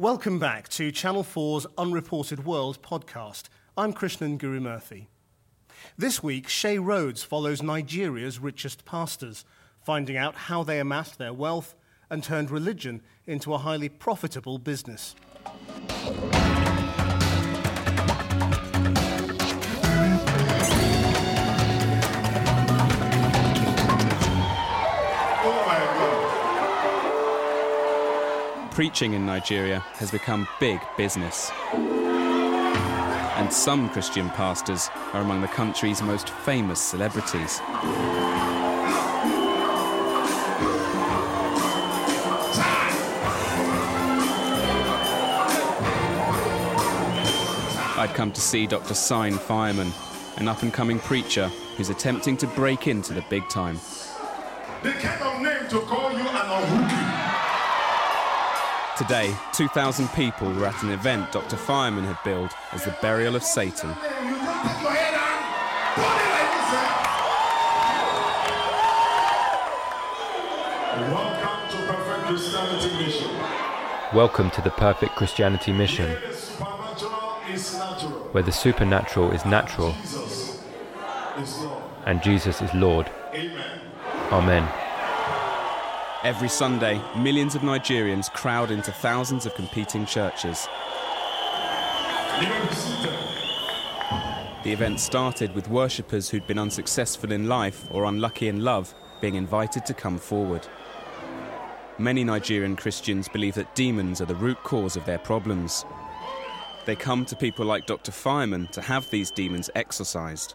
Welcome back to Channel 4's Unreported World podcast. I'm Krishnan Guru-Murthy. This week, Seyi Rhodes follows Nigeria's richest pastors, finding out how they amassed their wealth and turned religion into a highly profitable business. Preaching in Nigeria has become big business. And some Christian pastors are among the country's most famous celebrities. I'd come to see Dr. Sign Fireman, an up and coming preacher who's attempting to break into the big time. The kind of name to call you. Today, 2,000 people were at an event Dr. Fireman had billed as the burial of Satan. You just put your head down, put it like this. Welcome to Perfect Christianity Mission. Welcome to the Perfect Christianity Mission, The supernatural is natural. where the supernatural is natural Jesus is Lord. and Jesus is Lord. Amen. Every Sunday, millions of Nigerians crowd into thousands of competing churches. The event started with worshippers who'd been unsuccessful in life or unlucky in love being invited to come forward. Many Nigerian Christians believe that demons are the root cause of their problems. They come to people like Dr. Fireman to have these demons exorcised.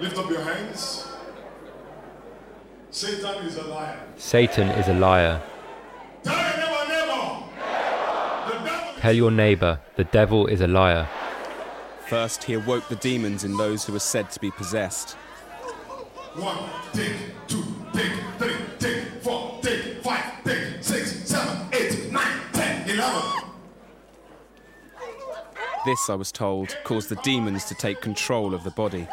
Lift up your hands. Satan is a liar. Satan is a liar. Tell your neighbor, neighbor. The devil Tell your neighbor, the devil is a liar. First, he awoke the demons in those who were said to be possessed. One, take two, take three, take four, take five, take six, seven, eight, nine, ten, eleven. This, I was told, caused the demons to take control of the body.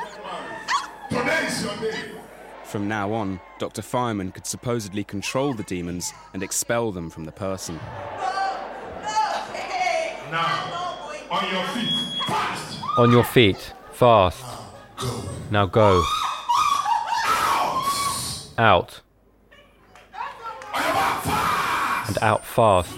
Today is your day. From now on, Dr. Fireman could supposedly control the demons and expel them from the person. Now, on your feet, fast. On your feet, fast. Now go. Out. And out fast.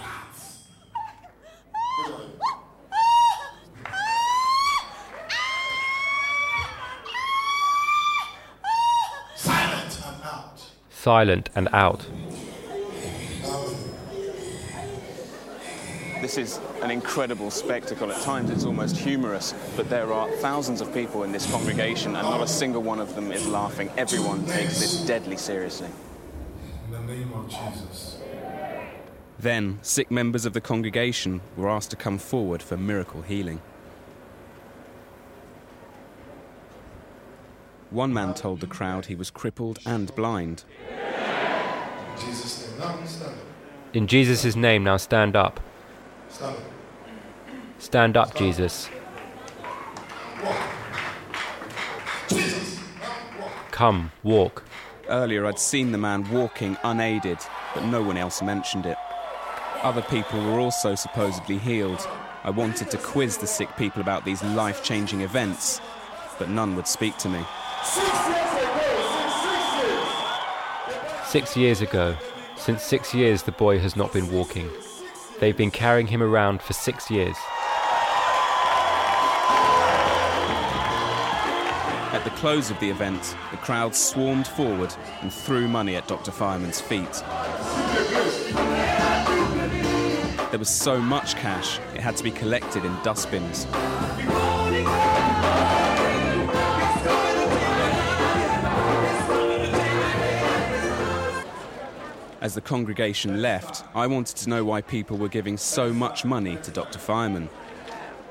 Silent and out. This is an incredible spectacle. At times it's almost humorous, but there are thousands of people in this congregation and not a single one of them is laughing. Everyone takes this deadly seriously. In the name of Jesus. Then, sick members of the congregation were asked to come forward for miracle healing. One man told the crowd he was crippled and blind. In Jesus' name. Now stand up. In Jesus' name, now stand up. Stand up. Stand up, Jesus. Jesus. Now walk. Come, walk. Earlier, I'd seen the man walking unaided, but no one else mentioned it. Other people were also supposedly healed. I wanted to quiz the sick people about these life changing events, but none would speak to me. Six years ago, since six years the boy has not been walking. They've been carrying him around for six years. At the close of the event, the crowd swarmed forward and threw money at Dr. Fireman's feet. There was so much cash, it had to be collected in dustbins. As the congregation left, I wanted to know why people were giving so much money to Dr. Fireman.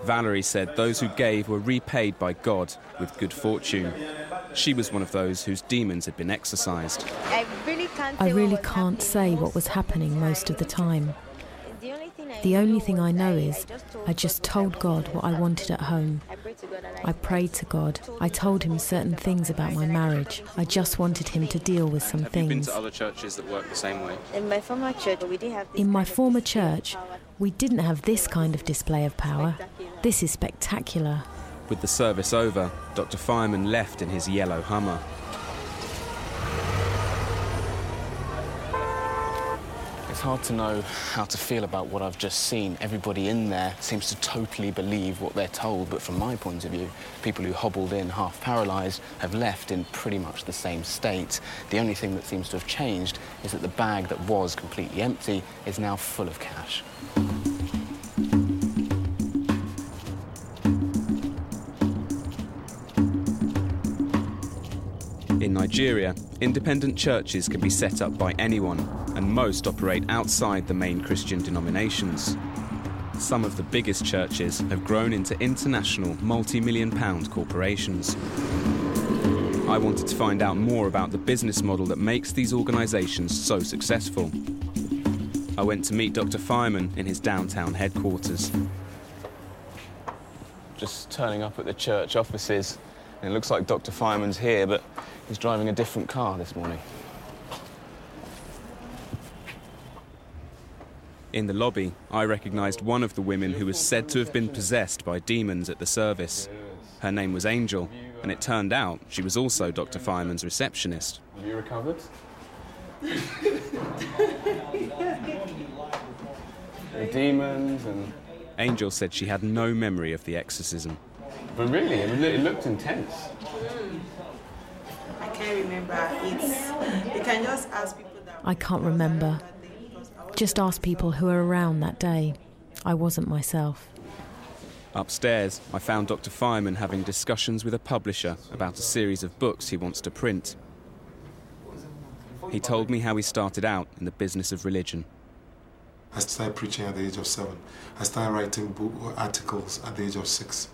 Valerie said those who gave were repaid by God with good fortune. She was one of those whose demons had been exorcised. I really can't. I really can't say what was happening most of the time. The only thing I know is I just told God what I wanted at home. I prayed to God. I told him certain things about my marriage. I just wanted him to deal with some Have you been things. to other churches that work the same way? In my former church, we didn't have this In my kind of former display of church, power. we didn't have this kind of display of power. This is spectacular. With the service over, Dr. Fireman left in his yellow Hummer. It's hard to know how to feel about what I've just seen. Everybody in there seems to totally believe what they're told, but from my point of view, people who hobbled in half paralysed have left in pretty much the same state. The only thing that seems to have changed is that the bag that was completely empty is now full of cash. Nigeria, independent churches can be set up by anyone, and most operate outside the main Christian denominations. Some of the biggest churches have grown into international multi million pound corporations. I wanted to find out more about the business model that makes these organisations so successful. I went to meet Dr. Fireman in his downtown headquarters. Just turning up at the church offices, and it looks like Dr. Fireman's here, but he's driving a different car this morning. In the lobby, I recognised one of the women who was said to have been possessed by demons at the service. Her name was Angel, and it turned out she was also Dr. Fireman's receptionist. Have you recovered? the demons and. Angel said she had no memory of the exorcism. But really, it, it looked intense. I can't remember. It's you can just ask people that. I can't remember. Just ask people who were around that day. I wasn't myself. Upstairs, I found Dr. Fireman having discussions with a publisher about a series of books he wants to print. He told me how he started out in the business of religion. I started preaching at the age of seven. I started writing book, articles at the age of six.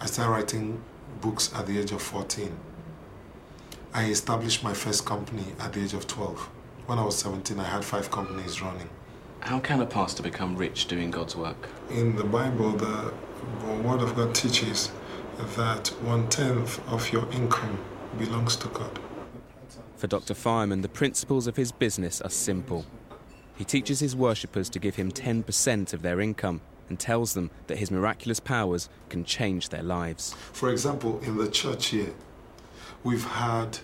I started writing books at the age of 14. I established my first company at the age of 12. When I was 17, I had five companies running. How can a pastor become rich doing God's work? In the Bible, the Word of God teaches that one tenth of your income belongs to God. For Dr. Fireman, the principles of his business are simple. He teaches his worshippers to give him 10% of their income and tells them that his miraculous powers can change their lives. For example, in the church here, we've had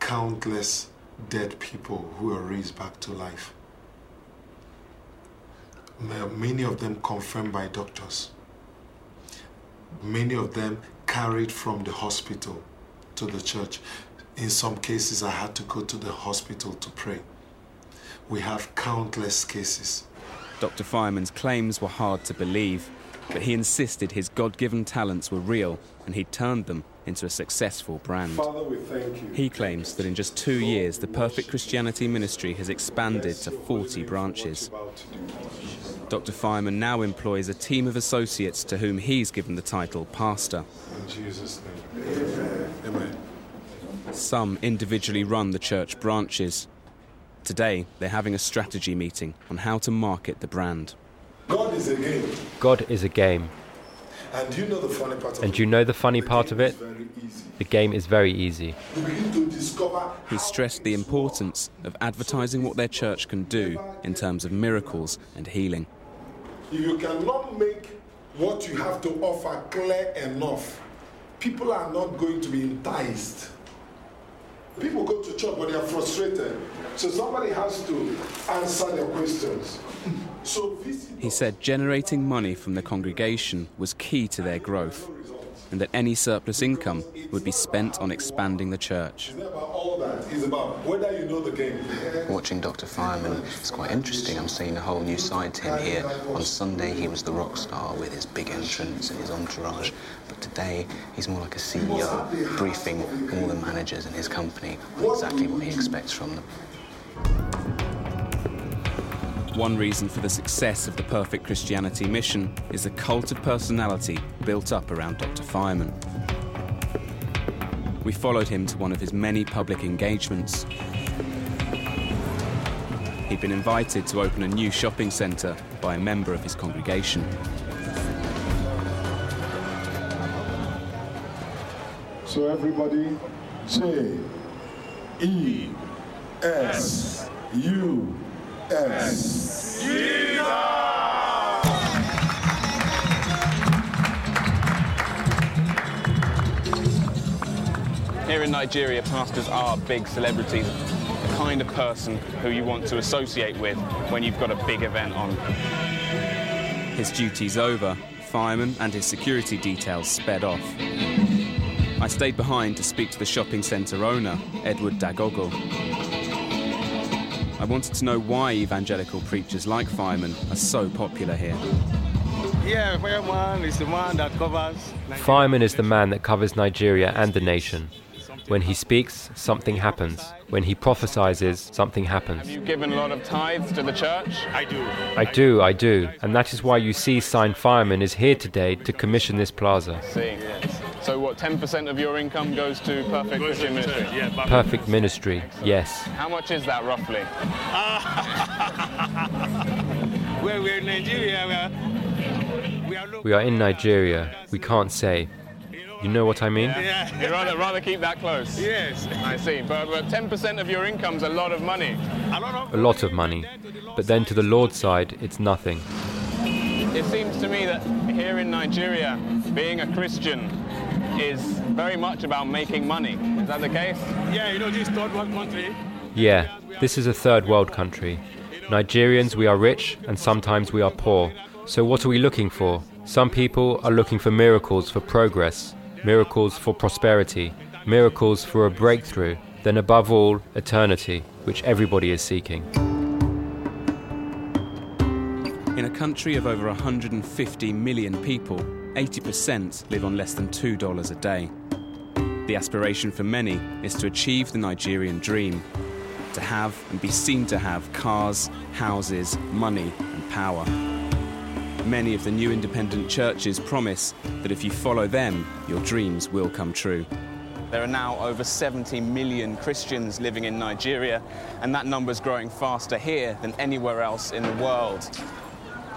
countless dead people who were raised back to life. Many of them confirmed by doctors. Many of them carried from the hospital to the church. In some cases, I had to go to the hospital to pray. We have countless cases. Dr. Fireman's claims were hard to believe, but he insisted his God given talents were real and he'd turned them into a successful brand. Father, we thank you. He claims that in just two years, the Perfect Christianity ministry has expanded to 40 branches. Dr. Fireman now employs a team of associates to whom he's given the title pastor. In Jesus' name. Amen. Some individually run the church branches. Today, they're having a strategy meeting on how to market the brand. God is a game. God is a game. And do you know the funny part of And it? you know the funny The part game of is it? very easy. The game is very easy. You begin to discover He stressed the importance of advertising what their church can do in terms of miracles and healing. If you cannot make what you have to offer clear enough, people are not going to be enticed. People go to church, but they are frustrated. So somebody has to answer their questions. So He said generating money from the congregation was key to their growth, and that any surplus income would be spent on expanding the church. It's not about all that. It's about whether you know the game. Watching Dr. Fireman is quite interesting. I'm seeing a whole new side to him here. On Sunday, he was the rock star with his big entrance and his entourage. But today, he's more like a CEO, briefing all the managers in his company on exactly what he expects from them. One reason for the success of the Perfect Christianity mission is the cult of personality built up around Dr. Fireman. We followed him to one of his many public engagements. he'd been invited to open a new shopping centre by a member of his congregation. So everybody say E S U S. Here in Nigeria, pastors are big celebrities, the kind of person who you want to associate with when you've got a big event on. His duties over, fireman and his security details sped off. I stayed behind to speak to the shopping centre owner, Edward Dagogo. I wanted to know why evangelical preachers like Fireman are so popular here. Yeah, fireman is the man that covers. Fireman is the man that covers Nigeria and the nation. When he speaks, something happens. When he prophesies, something happens. Have you given a lot of tithes to the church? I do. I do, I do. And that is why you see Sign Fireman is here today to commission this plaza. See. So what, 10% of your income goes to Perfect Christian Ministry? Yeah, but Perfect ministry, yes. How much is that roughly? Well, we're in Nigeria. We are, we are local. We are in Nigeria. We can't say. You know what I mean? Yeah. You'd rather, rather keep that close? Yes. I see. But, but 10% of your income's a lot of money. A lot of A lot of money. But then to the Lord's side, it's nothing. It seems to me that here in Nigeria, being a Christian is very much about making money. Is that the case? Yeah, you know this third world country. Yeah, this is a third world country. Nigerians, we are rich and sometimes we are poor. So what are we looking for? Some people are looking for miracles for progress, miracles for prosperity, miracles for a breakthrough, then above all, eternity, which everybody is seeking. In a country of over 150 million people, 80% live on less than $2 a day. The aspiration for many is to achieve the Nigerian dream to have and be seen to have cars, houses, money, and power. Many of the new independent churches promise that if you follow them, your dreams will come true. There are now over 70 million Christians living in Nigeria, and that number is growing faster here than anywhere else in the world.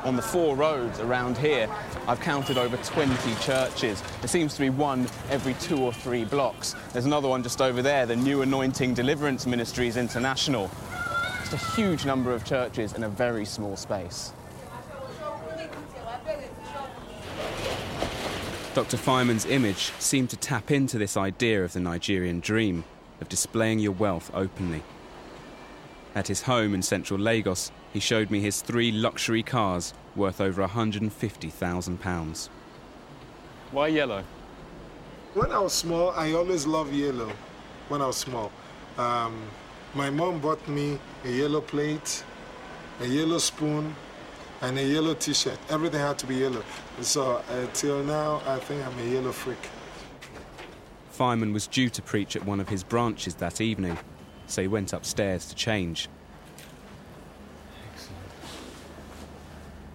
On the four roads around here, I've counted over 20 churches. There seems to be one every two or three blocks. There's another one just over there, the New Anointing Deliverance Ministries International. Just a huge number of churches in a very small space. Dr. Fireman's image seemed to tap into this idea of the Nigerian dream of displaying your wealth openly. At his home in central Lagos, he showed me his three luxury cars worth over £150,000. Why yellow? When I was small, I always loved yellow. When I was small, um, my mom bought me a yellow plate, a yellow spoon, and a yellow T-shirt. Everything had to be yellow. So uh, until now, I think I'm a yellow freak. Fireman was due to preach at one of his branches that evening, so he went upstairs to change.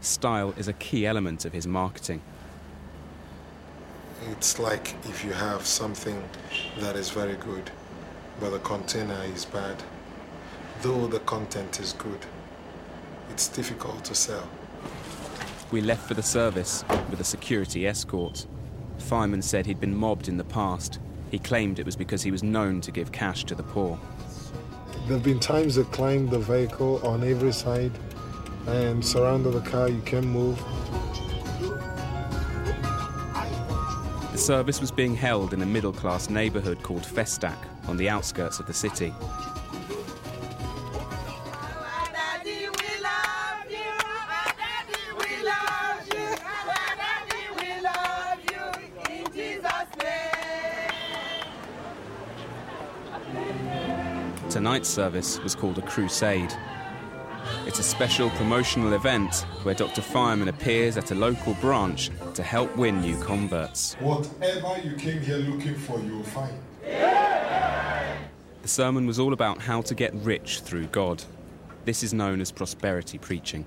Style is a key element of his marketing. It's like if you have something that is very good, but the container is bad. Though the content is good, it's difficult to sell. We left for the service with a security escort. Fireman said he'd been mobbed in the past. He claimed it was because he was known to give cash to the poor. There have been times they climbed the vehicle on every side and surrounded the car. You can't move. The service was being held in a middle class neighbourhood called Festac on the outskirts of the city. Tonight's service was called a crusade. It's a special promotional event where Dr. Fireman appears at a local branch to help win new converts. Whatever you came here looking for, you will find. The sermon was all about how to get rich through God. This is known as prosperity preaching.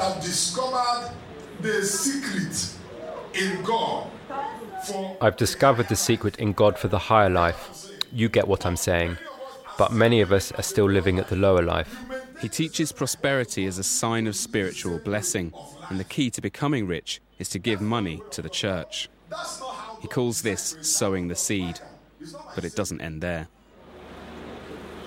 I've discovered the secret in God for I've discovered the secret in God for the higher life. You get what I'm saying. But many of us are still living at the lower life. He teaches prosperity as a sign of spiritual blessing, and the key to becoming rich is to give money to the church. He calls this sowing the seed, but it doesn't end there.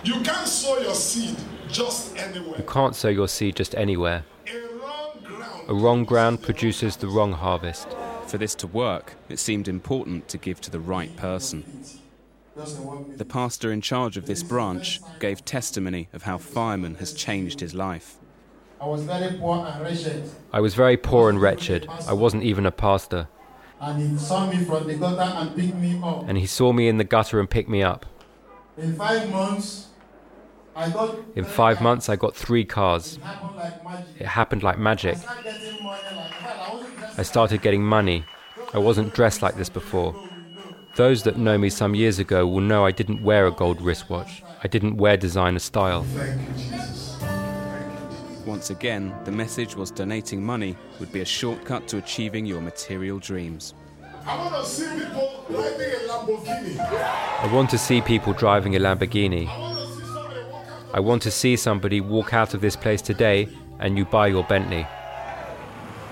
You can't sow your seed just anywhere. You anywhere. can't sow your seed just anywhere. A wrong ground. A wrong ground produces the wrong harvest. For this to work, it seemed important to give to the right person. The pastor in charge of this branch gave testimony of how Fireman has changed his life. I was very poor and wretched, I was very poor and wretched. I wasn't even a pastor. and he saw me from the gutter and picked me up. And he saw me in the gutter and picked me up. In five months, I got. In five months, I got three cars. It happened like magic. Happened like magic. I started getting money like in fact, I wasn't dressed I started getting money. I wasn't dressed like this before. Those that know me some years ago will know I didn't wear a gold wristwatch. I didn't wear designer style. Thank you, Jesus. Once again, the message was donating money would be a shortcut to achieving your material dreams. I want to see people driving a Lamborghini. I want to see people driving a Lamborghini. I want to see somebody walk out. I want to see somebody walk out of this place today and you buy your Bentley.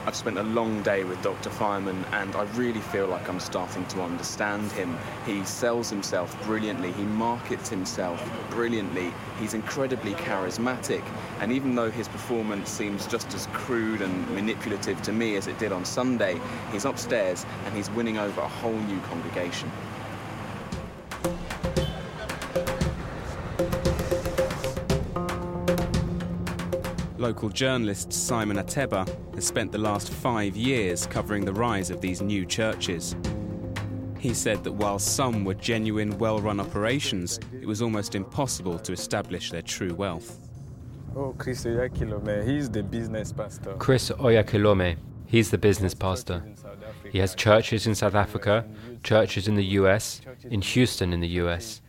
I've spent a long day with Dr. Fireman and I really feel like I'm starting to understand him. He sells himself brilliantly, he markets himself brilliantly, he's incredibly charismatic, and even though his performance seems just as crude and manipulative to me as it did on Sunday, he's upstairs and he's winning over a whole new congregation. Local journalist Simon Ateba has spent the last five years covering the rise of these new churches. He said that while some were genuine, well run operations, it was almost impossible to establish their true wealth. Oh, Chris Oyakhilome, he's the business pastor. Chris Oyakhilome, he's the business pastor. He has churches in South Africa, churches in the US, in Houston in the US,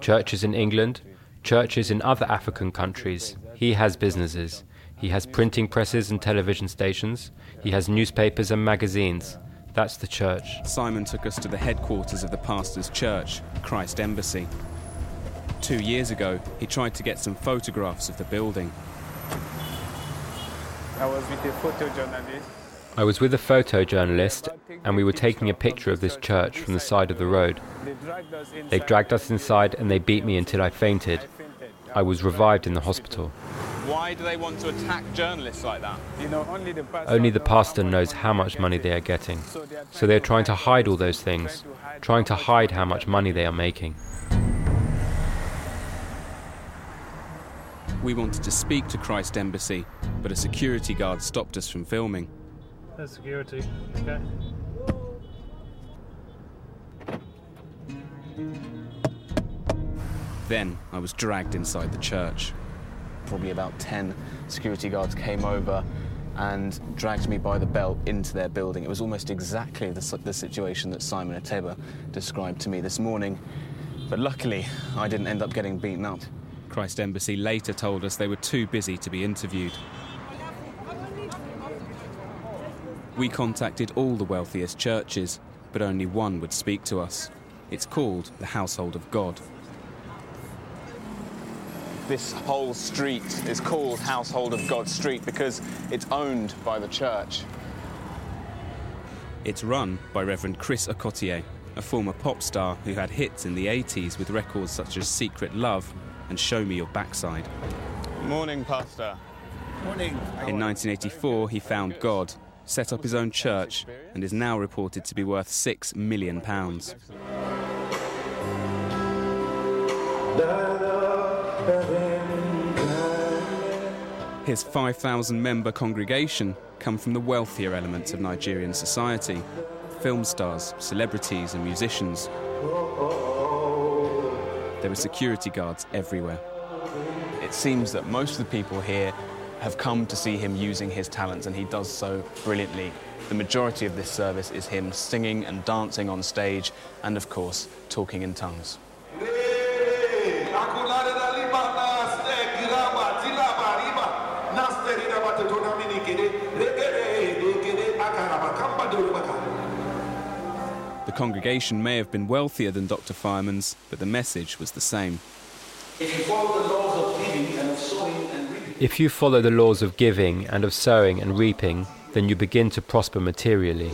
churches in England, churches in other African countries. He has businesses. He has printing presses and television stations. He has newspapers and magazines. That's the church. Simon took us to the headquarters of the pastor's church, Christ Embassy. Two years ago, he tried to get some photographs of the building. I was with a photojournalist. I was with a photojournalist and we were taking a picture of this church from the side of the road. They dragged us inside. They dragged us inside and they beat me until I fainted. I was revived in the hospital. Why do they want to attack journalists like that? You know, only the pastor, Only the knows pastor knows how much money they are getting. So they're trying to hide all those things, trying to hide how much money they are making. We wanted to speak to Christ Embassy, but a security guard stopped us from filming. There's security. Okay. Then I was dragged inside the church. Probably about 10 security guards came over and dragged me by the belt into their building. It was almost exactly the, the situation that Simon Ateba described to me this morning. But luckily, I didn't end up getting beaten up. Christ Embassy later told us they were too busy to be interviewed. We contacted all the wealthiest churches, but only one would speak to us. It's called the Household of God. This whole street is called Household of God Street because it's owned by the church. It's run by Reverend Chris Okotie, a former pop star who had hits in the 80s with records such as Secret Love and Show Me Your Backside. Morning, Pastor. Morning. In 1984, he found God, set up his own church, and is now reported to be worth £6 million. His 5,000 member congregation come from the wealthier elements of Nigerian society film stars, celebrities, and musicians. There are security guards everywhere. It seems that most of the people here have come to see him using his talents, and he does so brilliantly. The majority of this service is him singing and dancing on stage, and of course, talking in tongues. The congregation may have been wealthier than Dr. Fireman's, but the message was the same. If you follow the laws of giving and of sowing and reaping, If you follow the laws of giving and of sowing and reaping, then you begin to prosper materially.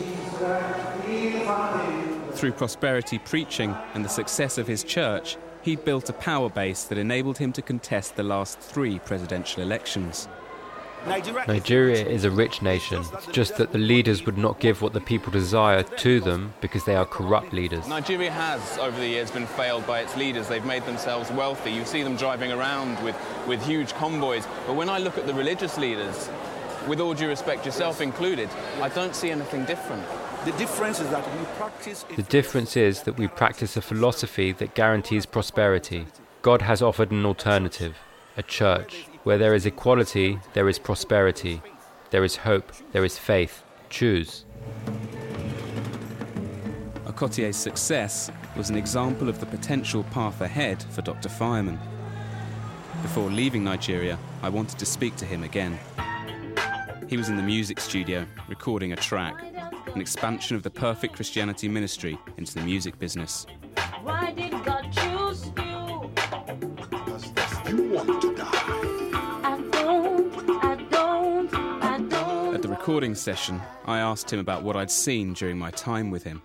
Through prosperity preaching and the success of his church, he built a power base that enabled him to contest the last three presidential elections. Nigeria is a rich nation, It's just that the leaders would not give what the people desire to them because they are corrupt leaders. Nigeria has, over the years, been failed by its leaders. They've made themselves wealthy. You see them driving around with, with huge convoys. But when I look at the religious leaders, with all due respect, yourself included, I don't see anything different. The difference is that we practice. The difference is that we practice a philosophy that guarantees prosperity. God has offered an alternative, a church. Where there is equality, there is prosperity. There is hope, there is faith. Choose. Okotie's success was an example of the potential path ahead for Dr. Fireman. Before leaving Nigeria, I wanted to speak to him again. He was in the music studio, recording a track, an expansion of the Perfect Christianity ministry into the music business. Why did God choose you? Recording session, I asked him about what I'd seen during my time with him.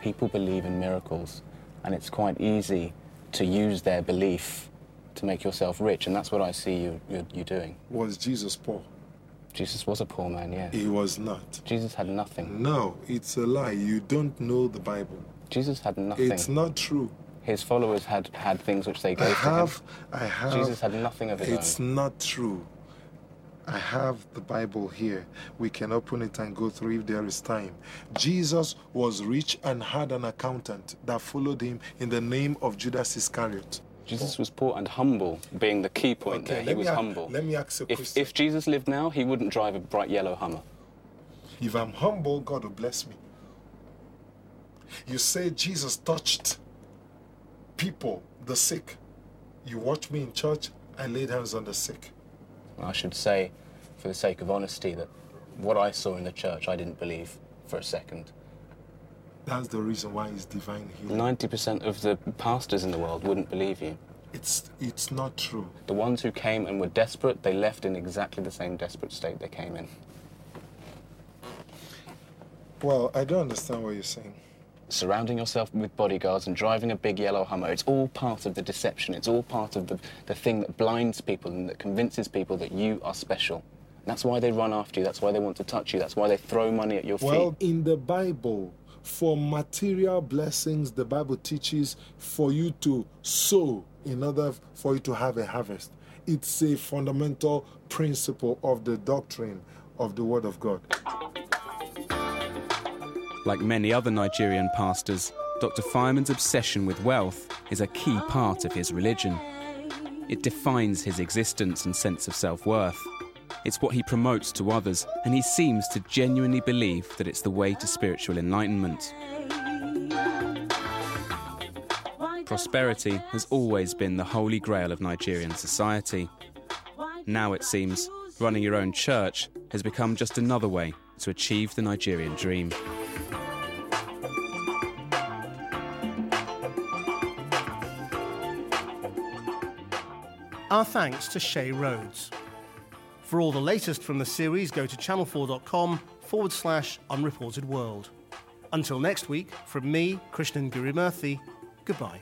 People believe in miracles, and it's quite easy to use their belief to make yourself rich, and that's what I see you, you, you doing. Was Jesus poor? Jesus was a poor man, yeah. He was not. Jesus had nothing. No, it's a lie. You don't know the Bible. Jesus had nothing. It's not true. His followers had had things which they gave I to him. I have. Jesus had nothing of his It's own. not true. I have the Bible here. We can open it and go through if there is time. Jesus was rich and had an accountant that followed him in the name of Judas Iscariot. Jesus was poor and humble, being the key point Okay, there. He let was me humble. let me ask a if, question. if Jesus lived now, he wouldn't drive a bright yellow Hummer. If I'm humble, God will bless me. You say Jesus touched people, the sick. You watch me in church, I laid hands on the sick. I should say, for the sake of honesty, that what I saw in the church, I didn't believe for a second. That's the reason why it's divine healing. 90% of the pastors in the world wouldn't believe you. It's, it's not true. The ones who came and were desperate, they left in exactly the same desperate state they came in. Well, I don't understand what you're saying. Surrounding yourself with bodyguards and driving a big yellow Hummer, it's all part of the deception. It's all part of the, the thing that blinds people and that convinces people that you are special. That's why they run after you. That's why they want to touch you. That's why they throw money at your feet. Well, in the Bible, for material blessings, the Bible teaches for you to sow in order for you to have a harvest. It's a fundamental principle of the doctrine of the Word of God. Like many other Nigerian pastors, Dr. Fireman's obsession with wealth is a key part of his religion. It defines his existence and sense of self worth. It's what he promotes to others, and he seems to genuinely believe that it's the way to spiritual enlightenment. Prosperity has always been the holy grail of Nigerian society. Now it seems running your own church has become just another way to achieve the Nigerian dream. Our thanks to Seyi Rhodes. For all the latest from the series, go to channel4.com forward slash unreported world. Until next week, from me, Krishnan Guru-Murthy, goodbye.